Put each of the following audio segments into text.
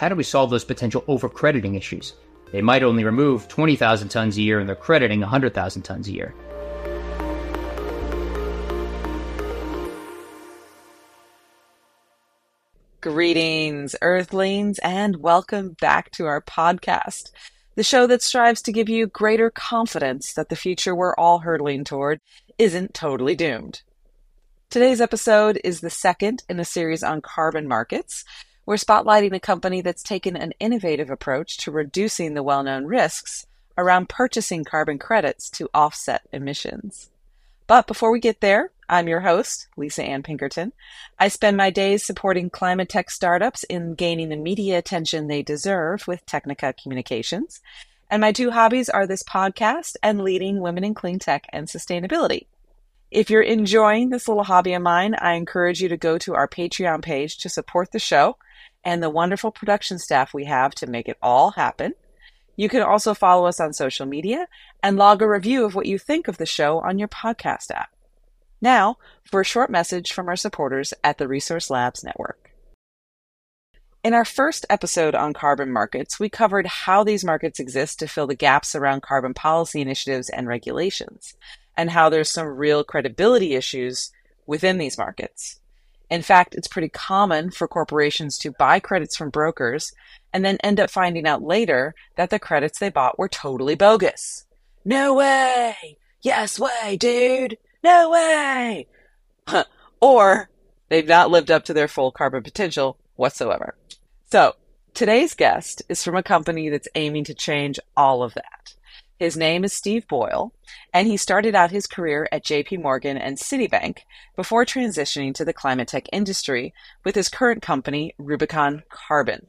How do we solve those potential overcrediting issues? They might only remove 20,000 tons a year and they're crediting 100,000 tons a year. Greetings, Earthlings, and welcome back to our podcast, the show that strives to give you greater confidence that the future we're all hurtling toward isn't totally doomed. Today's episode is the second in a series on carbon markets, we're spotlighting a company that's taken an innovative approach to reducing the well known risks around purchasing carbon credits to offset emissions. But before we get there, I'm your host, Lisa Ann Pinkerton. I spend my days supporting climate tech startups in gaining the media attention they deserve with Technica Communications. And my two hobbies are this podcast and leading women in clean tech and sustainability. If you're enjoying this little hobby of mine, I encourage you to go to our Patreon page to support the show and the wonderful production staff we have to make it all happen. You can also follow us on social media and log a review of what you think of the show on your podcast app. Now, for a short message from our supporters at the Resource Labs Network. In our first episode on carbon markets, we covered how these markets exist to fill the gaps around carbon policy initiatives and regulations, and how there's some real credibility issues within these markets. In fact, it's pretty common for corporations to buy credits from brokers and then end up finding out later that the credits they bought were totally bogus. No way! Yes way, dude! No way! or they've not lived up to their full carbon potential whatsoever. So, today's guest is from a company that's aiming to change all of that. His name is Steve Boyle, and he started out his career at JP Morgan and Citibank before transitioning to the climate tech industry with his current company, Rubicon Carbon.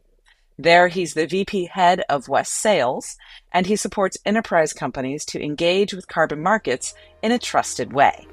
There, he's the VP head of West Sales, and he supports enterprise companies to engage with carbon markets in a trusted way.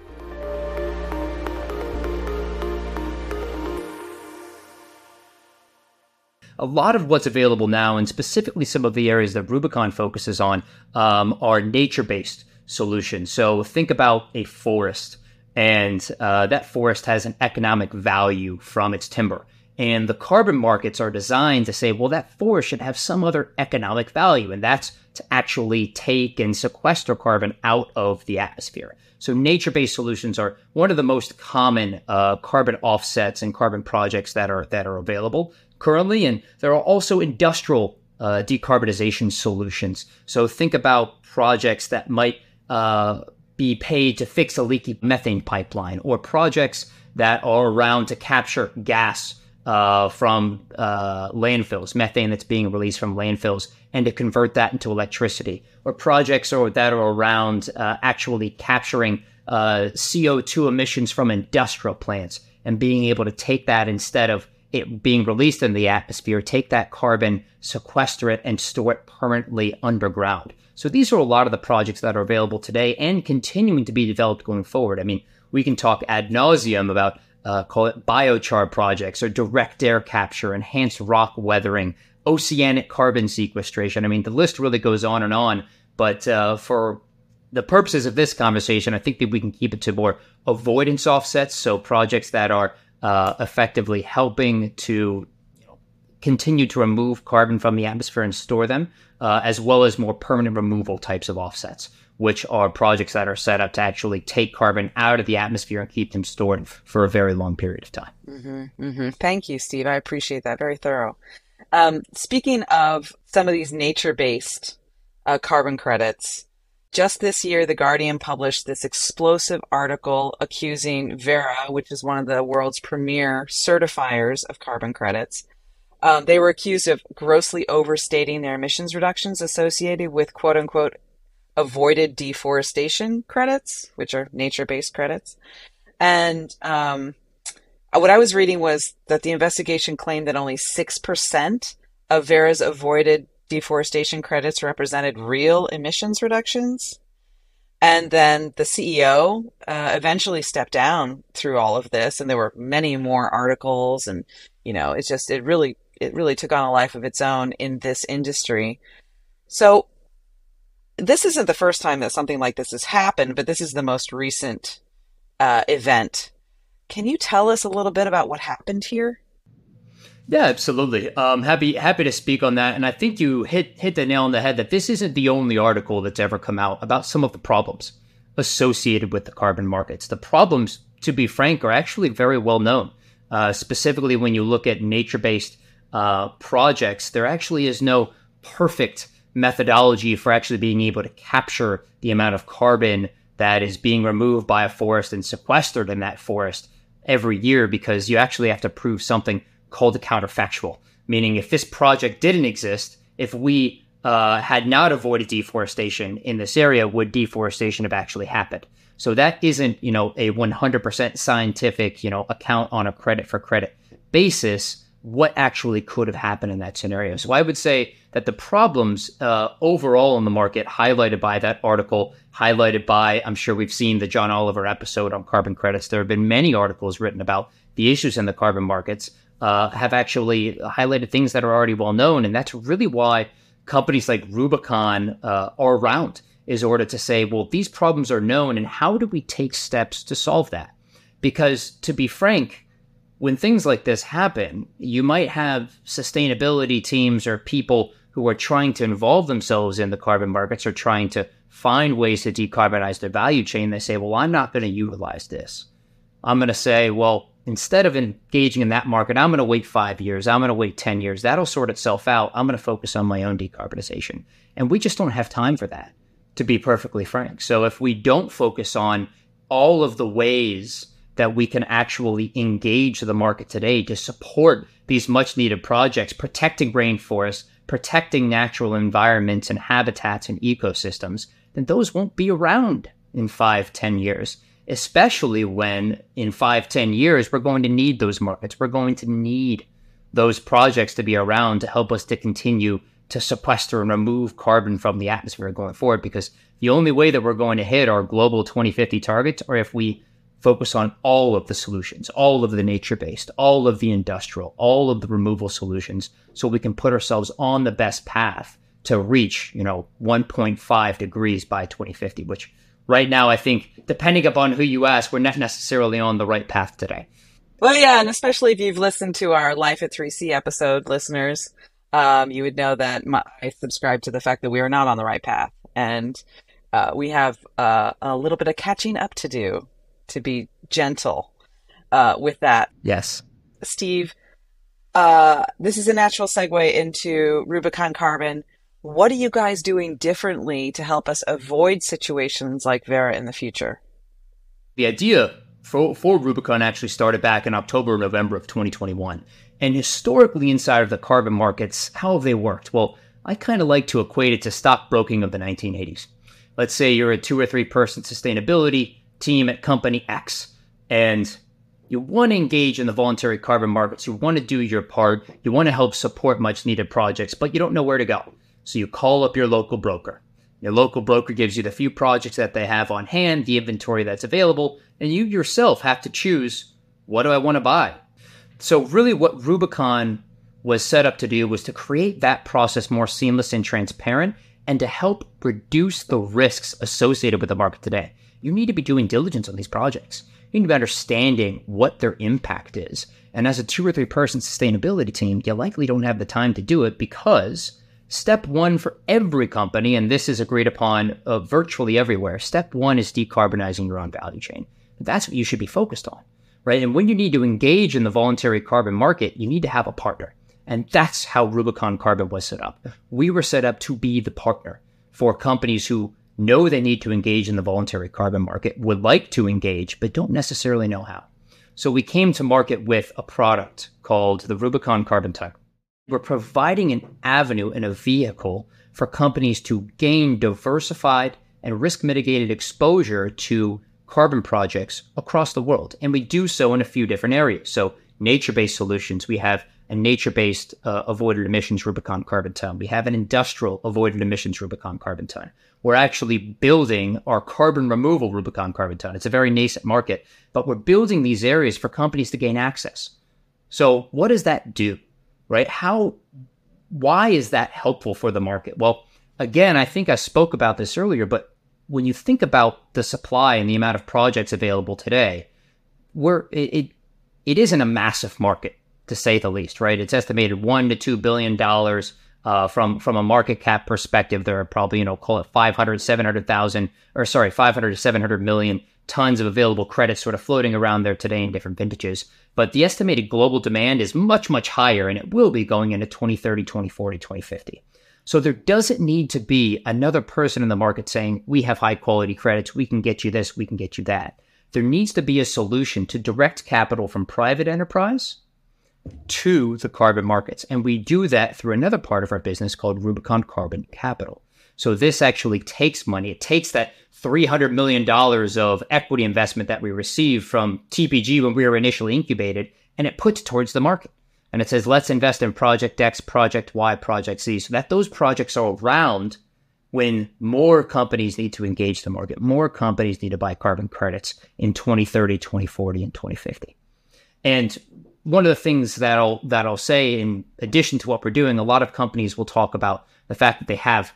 A lot of what's available now, and specifically some of the areas that Rubicon focuses on, um, are nature based solutions. So think about a forest, and uh, that forest has an economic value from its timber. And the carbon markets are designed to say, well, that forest should have some other economic value, and that's to actually take and sequester carbon out of the atmosphere. So nature based solutions are one of the most common uh, carbon offsets and carbon projects that are that are available currently, and there are also industrial uh, decarbonization solutions. So think about projects that might uh, be paid to fix a leaky methane pipeline, or projects that are around to capture gas uh, from uh, landfills, methane that's being released from landfills, and to convert that into electricity, or projects or, that are around uh, actually capturing uh, CO2 emissions from industrial plants and being able to take that instead of it being released in the atmosphere, take that carbon, sequester it, and store it permanently underground. So these are a lot of the projects that are available today and continuing to be developed going forward. I mean, we can talk ad nauseum about uh, call it biochar projects or direct air capture, enhanced rock weathering, oceanic carbon sequestration. I mean, the list really goes on and on. But uh, for the purposes of this conversation, I think that we can keep it to more avoidance offsets. So projects that are uh, effectively helping to continue to remove carbon from the atmosphere and store them, uh, as well as more permanent removal types of offsets, which are projects that are set up to actually take carbon out of the atmosphere and keep them stored for a very long period of time. Mm-hmm, mm-hmm. Thank you, Steve. I appreciate that. Very thorough. Um, speaking of some of these nature based uh, carbon credits, just this year, The Guardian published this explosive article accusing Verra, which is one of the world's premier certifiers of carbon credits. Um, they were accused of grossly overstating their emissions reductions associated with quote unquote avoided deforestation credits, which are nature based credits. And um, what I was reading was that the investigation claimed that only 6% of Verra's avoided deforestation credits represented real emissions reductions. And then the CEO uh, eventually stepped down through all of this, and there were many more articles, and you know, it's just it really it really took on a life of its own in this industry. So this isn't the first time that something like this has happened, but this is the most recent uh, event. Can you tell us a little bit about what happened here? Yeah, absolutely. Um, happy happy to speak on that, and I think you hit hit the nail on the head that this isn't the only article that's ever come out about some of the problems associated with the carbon markets. The problems, to be frank, are actually very well known. Uh, specifically, when you look at nature based uh, projects, there actually is no perfect methodology for actually being able to capture the amount of carbon that is being removed by a forest and sequestered in that forest every year because you actually have to prove something called a counterfactual. Meaning, if this project didn't exist, if we uh, had not avoided deforestation in this area, would deforestation have actually happened? So that isn't, you know, a 100% scientific, you know, account on a credit for credit basis. What actually could have happened in that scenario? So I would say that the problems uh, overall in the market, highlighted by that article, highlighted by, I'm sure we've seen the John Oliver episode on carbon credits. There have been many articles written about the issues in the carbon markets uh, have actually highlighted things that are already well known. And that's really why companies like Rubicon uh, are around, is order to say, well, these problems are known, and how do we take steps to solve that? Because to be frank, when things like this happen, you might have sustainability teams or people who are trying to involve themselves in the carbon markets or trying to find ways to decarbonize their value chain. They say, well, I'm not going to utilize this. I'm going to say, well, instead of engaging in that market, I'm going to wait five years. I'm going to wait 10 years. That'll sort itself out. I'm going to focus on my own decarbonization. And we just don't have time for that, to be perfectly frank. So if we don't focus on all of the ways that we can actually engage the market today to support these much needed projects, protecting rainforests, protecting natural environments and habitats and ecosystems, then those won't be around in five, ten years especially when in five, ten years, we're going to need those markets. We're going to need those projects to be around to help us to continue to sequester and remove carbon from the atmosphere going forward. Because the only way that we're going to hit our global 2050 targets are if we focus on all of the solutions, all of the nature based, all of the industrial, all of the removal solutions, so we can put ourselves on the best path to reach, you know, 1.5 degrees by 2050, which right now, I think, depending upon who you ask, we're not necessarily on the right path today. Well, yeah, and especially if you've listened to our Life at 3C episode, listeners, um, you would know that my, I subscribe to the fact that we are not on the right path. And uh, we have uh, a little bit of catching up to do to be gentle uh, with that. Yes. Steve, uh, this is a natural segue into Rubicon Carbon. What are you guys doing differently to help us avoid situations like Verra in the future? The idea for, for Rubicon actually started back in October or November of 2021. And historically, inside of the carbon markets, how have they worked? Well, I kind of like to equate it to stockbroking of the 1980s. Let's say you're a two or three person sustainability team at company X, and you want to engage in the voluntary carbon markets. You want to do your part. You want to help support much needed projects, but you don't know where to go. So you call up your local broker. Your local broker gives you the few projects that they have on hand, the inventory that's available, and you yourself have to choose what do I want to buy? So, really, what Rubicon was set up to do was to create that process more seamless and transparent and to help reduce the risks associated with the market today. You need to be doing diligence on these projects. You need to be understanding what their impact is. And as a two or three person sustainability team, you likely don't have the time to do it because Step one for every company, and this is agreed upon uh, virtually everywhere, step one is decarbonizing your own value chain. That's what you should be focused on, right? And when you need to engage in the voluntary carbon market, you need to have a partner. And that's how Rubicon Carbon was set up. We were set up to be the partner for companies who know they need to engage in the voluntary carbon market, would like to engage, but don't necessarily know how. So we came to market with a product called the Rubicon Carbon Tech we're providing an avenue and a vehicle for companies to gain diversified and risk mitigated exposure to carbon projects across the world. And we do so in a few different areas. So, nature based solutions, we have a nature based uh, avoided emissions Rubicon carbon ton. We have an industrial avoided emissions Rubicon carbon ton. We're actually building our carbon removal Rubicon carbon ton. It's a very nascent market, but we're building these areas for companies to gain access. So, what does that do? Right? How, why is that helpful for the market? Well, again, I think I spoke about this earlier, but when you think about the supply and the amount of projects available today, we're, it, it, it isn't a massive market to say the least, right? It's estimated one to two billion dollars uh, from from a market cap perspective. There are probably you know call it 500, 700,000 or sorry, 500 to 700 million tons of available credit sort of floating around there today in different vintages. But the estimated global demand is much much higher, and it will be going into 2030, 2040, 2050. So there doesn't need to be another person in the market saying, we have high quality credits, we can get you this, we can get you that. There needs to be a solution to direct capital from private enterprise to the carbon markets. And we do that through another part of our business called Rubicon Carbon Capital. So this actually takes money. It takes that $300 million of equity investment that we received from TPG when we were initially incubated, and it puts towards the market and it says let's invest in project X, project Y, project Z, so that those projects are around when more companies need to engage the market, more companies need to buy carbon credits in 2030, 2040, and 2050. And one of the things that I'll that I'll say in addition to what we're doing, a lot of companies will talk about the fact that they have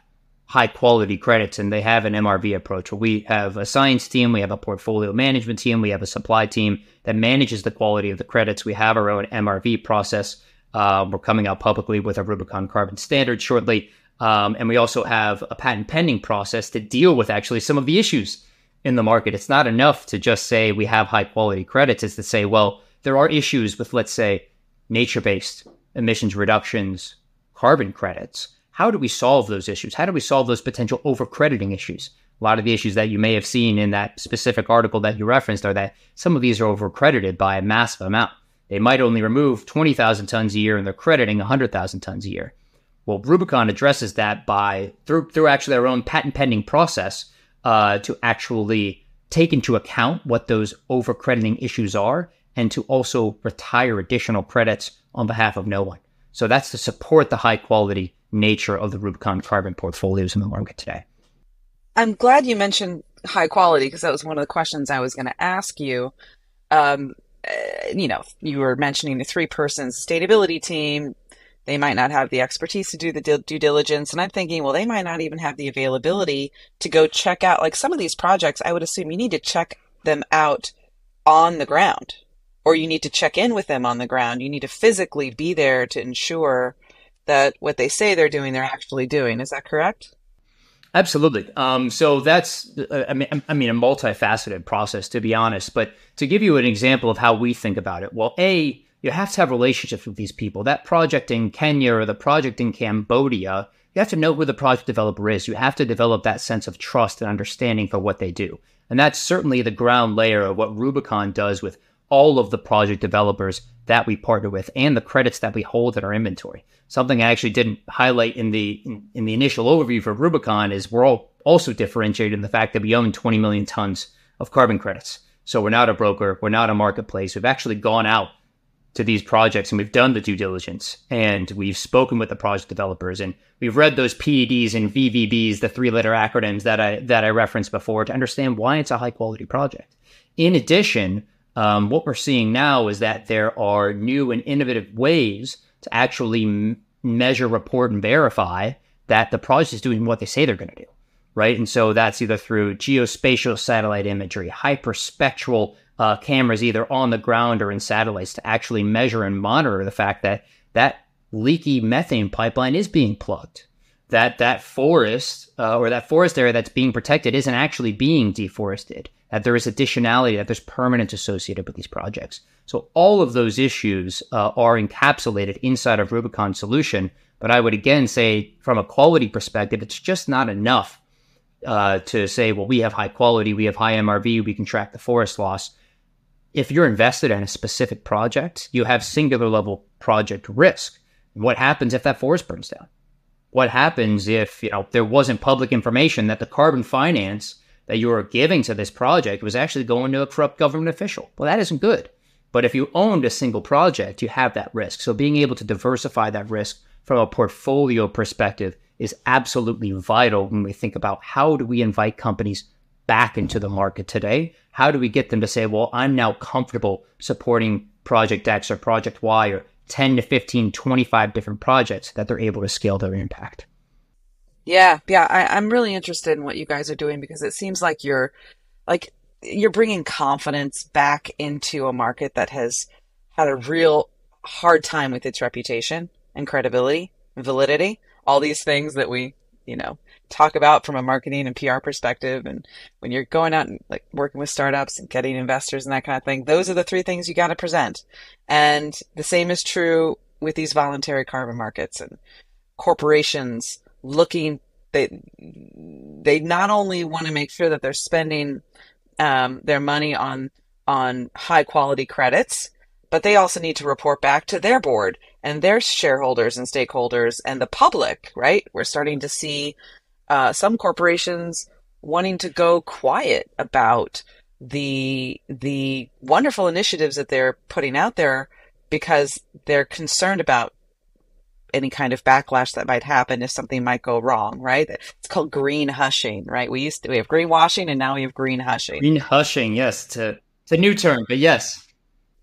high quality credits and they have an MRV approach. We have a science team, we have a portfolio management team, we have a supply team that manages the quality of the credits. We have our own MRV process. Uh, we're coming out publicly with a Rubicon Carbon Standard shortly. Um, and we also have a patent pending process to deal with actually some of the issues in the market. It's not enough to just say we have high quality credits. It's to say, well, there are issues with, let's say, nature based emissions reductions, carbon credits how do we solve those issues? How do we solve those potential overcrediting issues? A lot of the issues that you may have seen in that specific article that you referenced are that some of these are overcredited by a massive amount. They might only remove 20,000 tons a year and they're crediting 100,000 tons a year. Well, Rubicon addresses that by through through actually their own patent pending process uh, to actually take into account what those overcrediting issues are and to also retire additional credits on behalf of no one. So that's to support the high quality nature of the Rubicon carbon portfolios in the market today. I'm glad you mentioned high quality because that was one of the questions I was going to ask you. Um, uh, you know, you were mentioning the three person sustainability team. They might not have the expertise to do the due diligence. And I'm thinking, well, they might not even have the availability to go check out like some of these projects. I would assume you need to check them out on the ground or you need to check in with them on the ground. You need to physically be there to ensure that what they say they're doing, they're actually doing. Is that correct? Absolutely. Um, so that's, uh, I mean, I mean, a multifaceted process, to be honest. But to give you an example of how we think about it, well, a you have to have relationships with these people. That project in Kenya or the project in Cambodia, you have to know who the project developer is. You have to develop that sense of trust and understanding for what they do. And that's certainly the ground layer of what Rubicon does with all of the project developers that we partner with and the credits that we hold in our inventory. Something I actually didn't highlight in the in, in the initial overview for Rubicon is we're all also differentiated in the fact that we own 20 million tons of carbon credits. So we're not a broker, we're not a marketplace. We've actually gone out to these projects and we've done the due diligence and we've spoken with the project developers and we've read those PEDs and VVBs, the three letter acronyms that I that I referenced before to understand why it's a high quality project. In addition, um, what we're seeing now is that there are new and innovative ways to actually m- measure, report, and verify that the project is doing what they say they're going to do, right? And so that's either through geospatial satellite imagery, hyperspectral uh, cameras, either on the ground or in satellites, to actually measure and monitor the fact that that leaky methane pipeline is being plugged that that forest uh, or that forest area that's being protected isn't actually being deforested, that there is additionality, that there's permanence associated with these projects. So all of those issues uh, are encapsulated inside of Rubicon solution. But I would again say, from a quality perspective, it's just not enough uh, to say, well, we have high quality, we have high MRV, we can track the forest loss. If you're invested in a specific project, you have singular level project risk. What happens if that forest burns down? What happens if you know there wasn't public information that the carbon finance that you were giving to this project was actually going to a corrupt government official? Well that isn't good. But if you owned a single project you have that risk. So being able to diversify that risk from a portfolio perspective is absolutely vital when we think about how do we invite companies back into the market today? How do we get them to say well i'm now comfortable supporting project x or project y or 10 to 15, 25 different projects that they're able to scale their impact. Yeah, yeah, I, am really interested in what you guys are doing because it seems like you're like you're bringing confidence back into a market that has had a real hard time with its reputation and credibility and validity. All these things that we, you know, talk about from a marketing and PR perspective. And when you're going out and like working with startups and getting investors and that kind of thing, those are the three things you got to present. And the same is true with these voluntary carbon markets and corporations looking they they not only want to make sure that they're spending um, their money on on high quality credits, but they also need to report back to their board and their shareholders and stakeholders and the public. Right? We're starting to see uh, some corporations wanting to go quiet about the the wonderful initiatives that they're putting out there because they're concerned about any kind of backlash that might happen if something might go wrong, right? It's called green hushing, right? We used to, we have greenwashing and now we have green hushing. Green hushing, yes. It's a, it's a new term, but yes.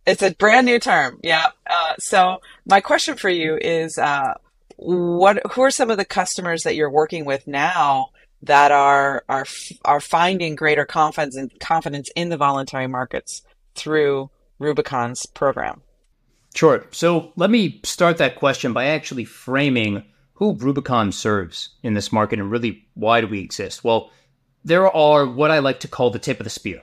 It's a brand new term. Yeah. Uh, so my question for you is, uh, what, who are some of the customers that you're working with now that are, are, are finding greater confidence and confidence in the voluntary markets through Rubicon's program? Sure. So let me start that question by actually framing who Rubicon serves in this market and really why do we exist? Well, there are what I like to call the tip of the spear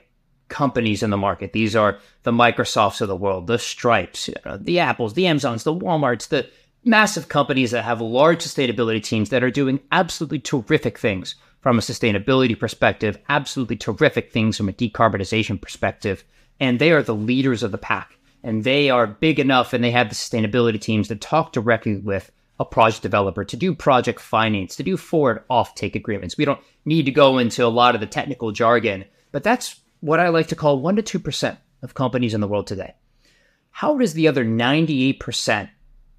companies in the market. These are the Microsofts of the world, the Stripes, the Apples, the Amazons, the Walmarts, the massive companies that have large sustainability teams that are doing absolutely terrific things from a sustainability perspective, absolutely terrific things from a decarbonization perspective. And they are the leaders of the pack and they are big enough and they have the sustainability teams to talk directly with a project developer to do project finance, to do forward offtake agreements. We don't need to go into a lot of the technical jargon, but that's what I like to call 1% to 2% of companies in the world today. How does the other 98%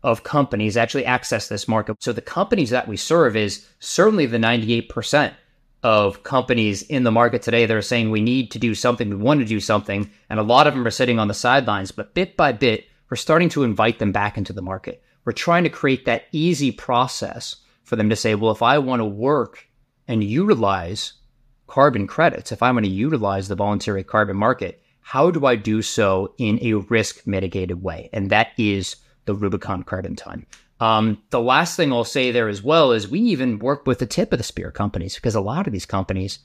of companies actually access this market? So the companies that we serve is certainly the 98% of companies in the market today that are saying we need to do something, we want to do something, and a lot of them are sitting on the sidelines. But bit by bit, we're starting to invite them back into the market. We're trying to create that easy process for them to say, well, if I want to work and utilize carbon credits, if I want to utilize the voluntary carbon market, how do I do so in a risk mitigated way? And that is the Rubicon Carbon Ton. Um, the last thing I'll say there as well is we even work with the tip of the spear companies because a lot of these companies,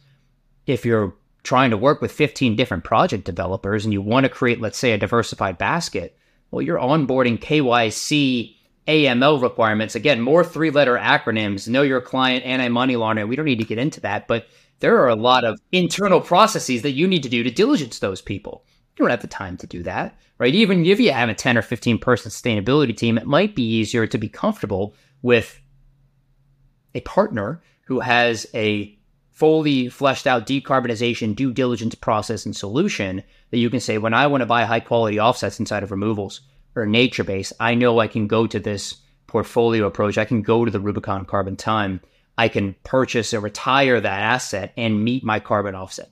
if you're trying to work with 15 different project developers and you want to create, let's say, a diversified basket, well, you're onboarding KYC, AML requirements. Again, more three letter acronyms, know your client, anti money laundering. We don't need to get into that, but there are a lot of internal processes that you need to do to diligence those people. You don't have the time to do that, right? Even if you have a 10 or 15 person sustainability team, it might be easier to be comfortable with a partner who has a fully fleshed out decarbonization due diligence process and solution that you can say, when I want to buy high quality offsets inside of removals or nature base, I know I can go to this portfolio approach. I can go to the Rubicon carbon ton. I can purchase or retire that asset and meet my carbon offset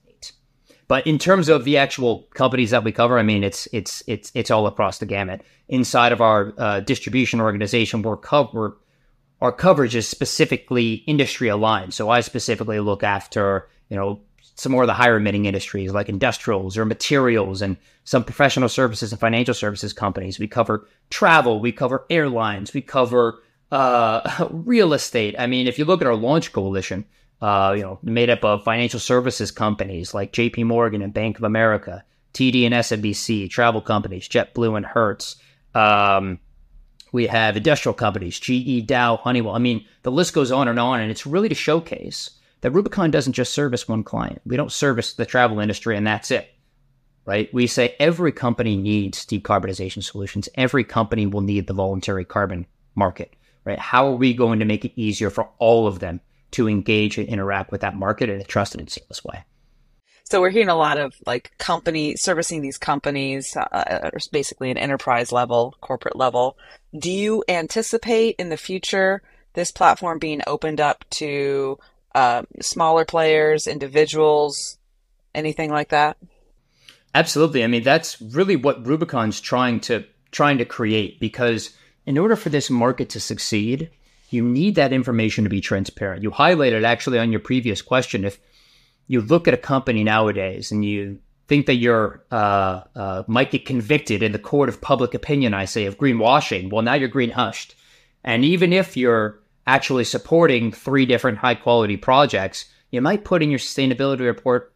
but in terms of the actual companies that we cover, I mean, it's it's it's it's all across the gamut. Inside of our uh, distribution organization, we're cover our coverage is specifically industry aligned. So I specifically look after you know some more of the higher emitting industries like industrials or materials and some professional services and financial services companies. We cover travel, we cover airlines, we cover uh, real estate. I mean, if you look at our launch coalition, uh, you know, made up of financial services companies like J.P. Morgan and Bank of America, TD and SMBC, travel companies, JetBlue and Hertz. Um, we have industrial companies, GE, Dow, Honeywell. I mean, the list goes on and on, and it's really to showcase that Rubicon doesn't just service one client. We don't service the travel industry, and that's it. Right? We say every company needs decarbonization solutions. Every company will need the voluntary carbon market. Right? How are we going to make it easier for all of them to engage and interact with that market in a trusted and seamless way. So we're hearing a lot of like company servicing these companies, uh, basically an enterprise level, corporate level. Do you anticipate in the future this platform being opened up to uh, smaller players, individuals, anything like that? Absolutely. I mean, that's really what Rubicon's trying to trying to create because in order for this market to succeed, you need that information to be transparent. You highlighted actually on your previous question if you look at a company nowadays and you think that you're uh, uh, might get convicted in the court of public opinion, I say, of greenwashing. Well, now you're green hushed. And even if you're actually supporting three different high quality projects, you might put in your sustainability report,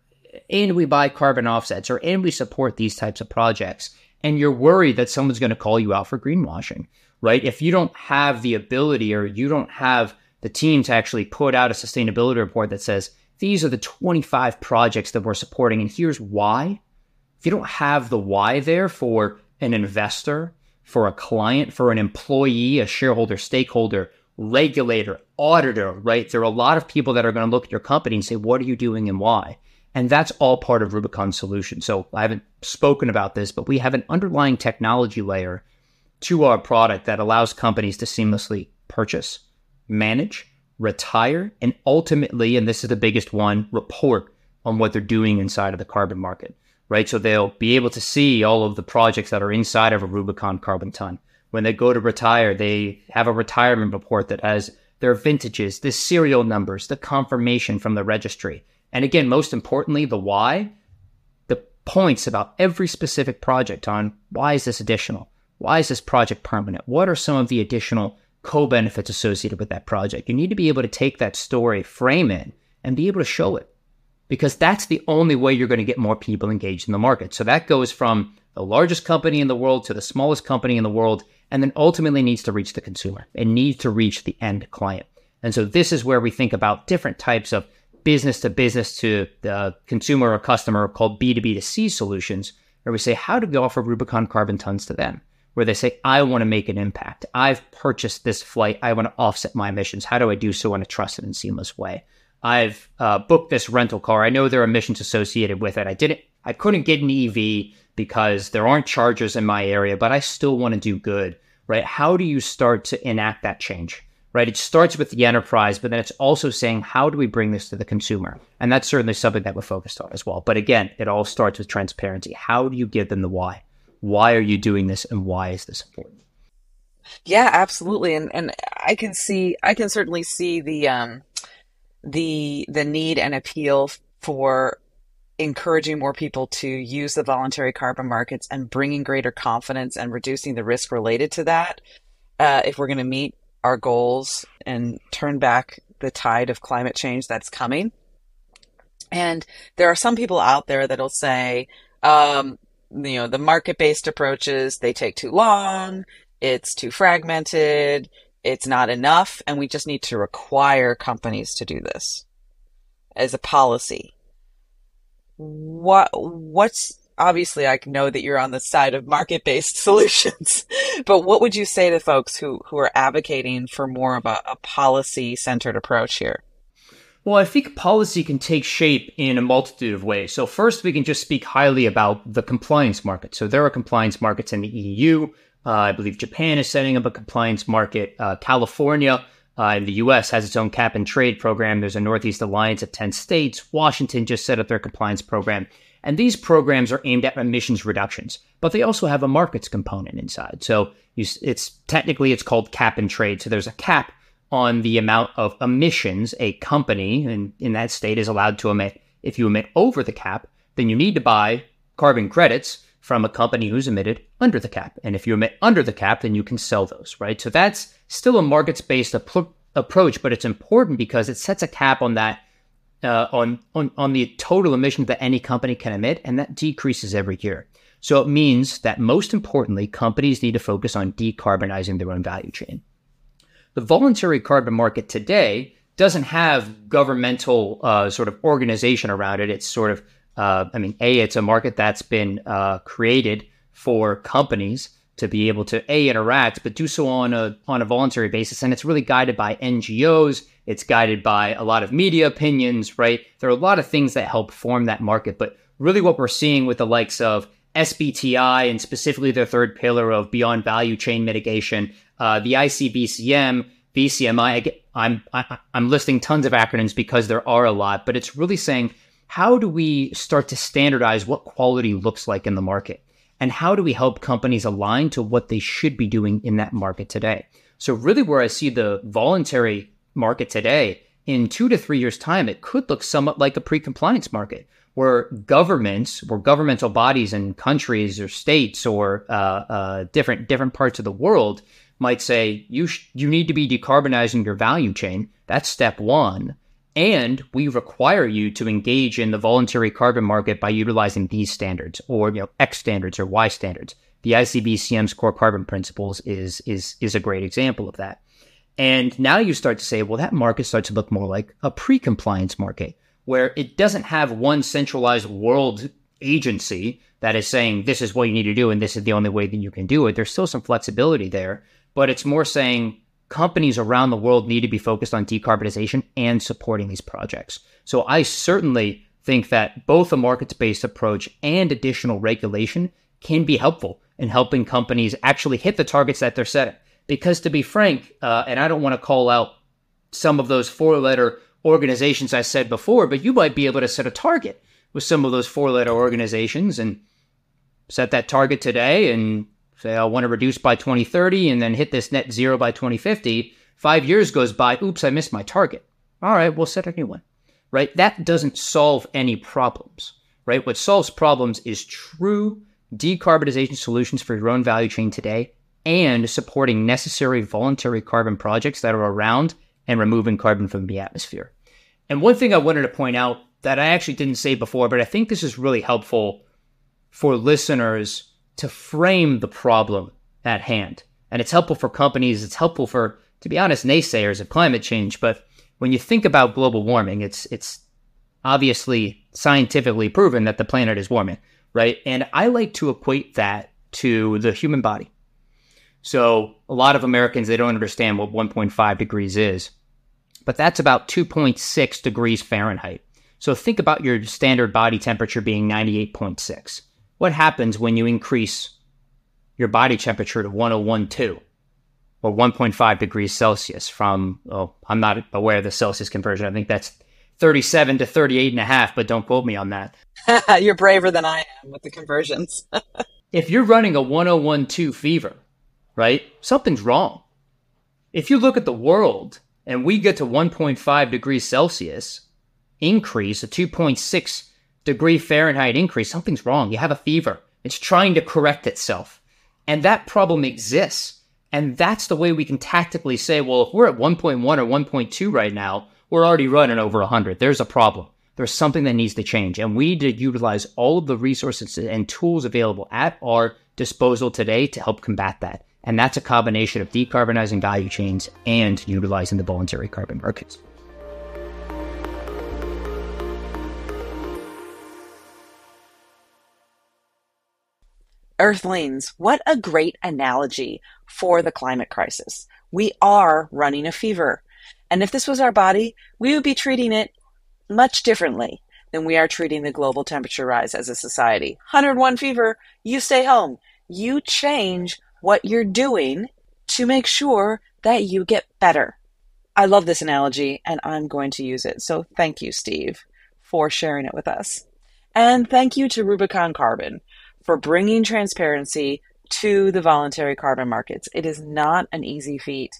and we buy carbon offsets or and we support these types of projects. And you're worried that someone's going to call you out for greenwashing, right? If you don't have the ability or you don't have the team to actually put out a sustainability report that says, these are the 25 projects that we're supporting, and here's why. If you don't have the why there for an investor, for a client, for an employee, a shareholder, stakeholder, regulator, auditor, right? There are a lot of people that are going to look at your company and say, what are you doing and why? And that's all part of Rubicon's solution. So I haven't spoken about this, but we have an underlying technology layer to our product that allows companies to seamlessly purchase, manage, retire, and ultimately, and this is the biggest one, report on what they're doing inside of the carbon market, right? So they'll be able to see all of the projects that are inside of a Rubicon carbon ton. When they go to retire, they have a retirement report that has their vintages, the serial numbers, the confirmation from the registry. And again, most importantly, the why, the points about every specific project on why is this additional? Why is this project permanent? What are some of the additional co benefits associated with that project. You need to be able to take that story, frame it, and be able to show it because that's the only way you're going to get more people engaged in the market. So that goes from the largest company in the world to the smallest company in the world, and then ultimately needs to reach the consumer. It needs to reach the end client. And so this is where we think about different types of business to business to the consumer or customer called B2B to C solutions, where we say, how do we offer Rubicon carbon tons to them? Where they say, I want to make an impact. I've purchased this flight. I want to offset my emissions. How do I do so in a trusted and seamless way? I've uh, booked this rental car. I know there are emissions associated with it. I didn't, I couldn't get an EV because there aren't chargers in my area, but I still want to do good, right? How do you start to enact that change? Right. It starts with the enterprise, but then it's also saying, how do we bring this to the consumer? And that's certainly something that we're focused on as well. But again, it all starts with transparency. How do you give them the why? Why are you doing this and why is this important? Yeah, absolutely. And and I can see I can certainly see the um the the need and appeal for encouraging more people to use the voluntary carbon markets and bringing greater confidence and reducing the risk related to that uh, if we're going to meet our goals and turn back the tide of climate change that's coming. And there are some people out there that'll say, um, you know, the market based approaches, they take too long. It's too fragmented. It's not enough. And we just need to require companies to do this as a policy. What, what's, obviously I know that you're on the side of market based solutions, but what would you say to folks who, who are advocating for more of a, a policy centered approach here? Well, I think policy can take shape in a multitude of ways. So, first, we can just speak highly about the compliance market. So, there are compliance markets in the EU. Uh, I believe Japan is setting up a compliance market. Uh, California uh, in the US has its own cap and trade program. There's a Northeast Alliance of 10 states. Washington just set up their compliance program. And these programs are aimed at emissions reductions, but they also have a markets component inside. So, you, it's technically it's called cap and trade. So, there's a cap on the amount of emissions a company in, in that state is allowed to emit. If you emit over the cap, then you need to buy carbon credits from a company who's emitted under the cap. And if you emit under the cap, then you can sell those, right? So that's still a markets based ap- approach, but it's important because it sets a cap on that. Uh, on, on on the total emissions that any company can emit, and that decreases every year. So it means that most importantly, companies need to focus on decarbonizing their own value chain. The voluntary carbon market today doesn't have governmental uh, sort of organization around it. It's sort of, uh, I mean, A, it's a market that's been uh, created for companies to be able to A, interact, but do so on a, on a voluntary basis. And it's really guided by NGOs. It's guided by a lot of media opinions, right? There are a lot of things that help form that market. But really what we're seeing with the likes of SBTI and specifically their third pillar of beyond value chain mitigation, uh, the ICVCM, VCMI. I'm I, I'm listing tons of acronyms because there are a lot, but it's really saying how do we start to standardize what quality looks like in the market, and how do we help companies align to what they should be doing in that market today. So really, where I see the voluntary market today in two to three years' time, it could look somewhat like a pre-compliance market where governments, where governmental bodies and countries or states or uh, uh, different different parts of the world might say you sh- you need to be decarbonizing your value chain. That's step one, and we require you to engage in the voluntary carbon market by utilizing these standards or you know X standards or Y standards. The ICVCM's core carbon principles is is is a great example of that. And now you start to say, well, that market starts to look more like a pre-compliance market where it doesn't have one centralized world agency that is saying this is what you need to do and this is the only way that you can do it. There's still some flexibility there, but it's more saying companies around the world need to be focused on decarbonization and supporting these projects. So I certainly think that both a markets based approach and additional regulation can be helpful in helping companies actually hit the targets that they're setting. Because to be frank, uh, and I don't want to call out some of those four letter organizations I said before, but you might be able to set a target with some of those four letter organizations and set that target today and say, I want to reduce by 2030 and then hit this net zero by 2050. Five years goes by. Oops, I missed my target. All right, we'll set a new one, right? That doesn't solve any problems, right? What solves problems is true decarbonization solutions for your own value chain today and supporting necessary voluntary carbon projects that are around and removing carbon from the atmosphere. And one thing I wanted to point out that I actually didn't say before, but I think this is really helpful for listeners to frame the problem at hand. And it's helpful for companies, it's helpful for, to be honest, naysayers of climate change. But when you think about global warming, it's it's obviously scientifically proven that the planet is warming, right? And I like to equate that to the human body. So a lot of Americans they don't understand what 1.5 degrees is but that's about 2.6 degrees Fahrenheit. So think about your standard body temperature being 98.6. What happens when you increase your body temperature to 1012 or 1.5 degrees Celsius from, oh, I'm not aware of the Celsius conversion. I think that's 37 to 38 and a half, but don't quote me on that. You're braver than I am with the conversions. if you're running a 1012 fever, right, something's wrong. If you look at the world, and we get to 1.5 degrees Celsius increase, a 2.6 degree Fahrenheit increase, something's wrong. You have a fever. It's trying to correct itself. And that problem exists. And that's the way we can tactically say, well, if we're at 1.1 or 1.2 right now, we're already running over 100. There's a problem. There's something that needs to change. And we need to utilize all of the resources and tools available at our disposal today to help combat that. And that's a combination of decarbonizing value chains and utilizing the voluntary carbon markets. Earthlings, what a great analogy for the climate crisis. We are running a fever. And if this was our body, we would be treating it much differently than we are treating the global temperature rise as a society. 101 fever, you stay home. You change what you're doing to make sure that you get better. I love this analogy and I'm going to use it. So thank you, Steve, for sharing it with us. And thank you to Rubicon Carbon for bringing transparency to the voluntary carbon markets. It is not an easy feat.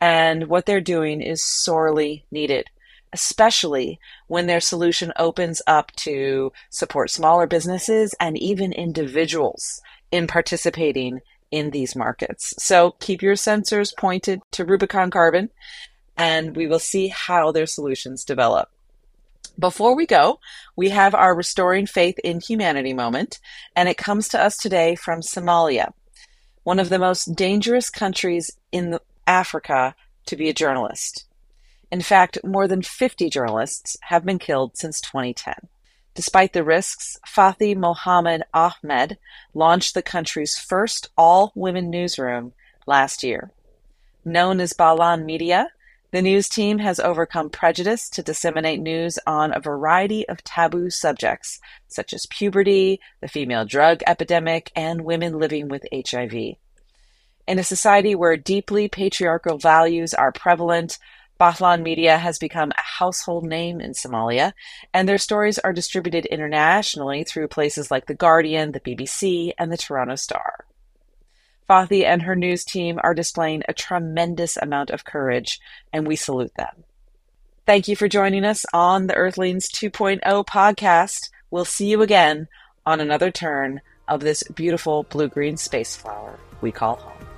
And what they're doing is sorely needed, especially when their solution opens up to support smaller businesses and even individuals in participating in these markets. So keep your sensors pointed to Rubicon Carbon and we will see how their solutions develop. Before we go, we have our Restoring Faith in Humanity moment, and it comes to us today from Somalia, one of the most dangerous countries in Africa to be a journalist. In fact, more than 50 journalists have been killed since 2010. Despite the risks, Fathi Mohamed Ahmed launched the country's first all-women newsroom last year. Known as Bilan Media, the news team has overcome prejudice to disseminate news on a variety of taboo subjects, such as puberty, the female drug epidemic, and women living with HIV. In a society where deeply patriarchal values are prevalent, Bilan Media has become a household name in Somalia, and their stories are distributed internationally through places like The Guardian, the BBC, and the Toronto Star. Fathi and her news team are displaying a tremendous amount of courage, and we salute them. Thank you for joining us on the Earthlings 2.0 podcast. we'll see you again on another turn of this beautiful blue green space flower we call home.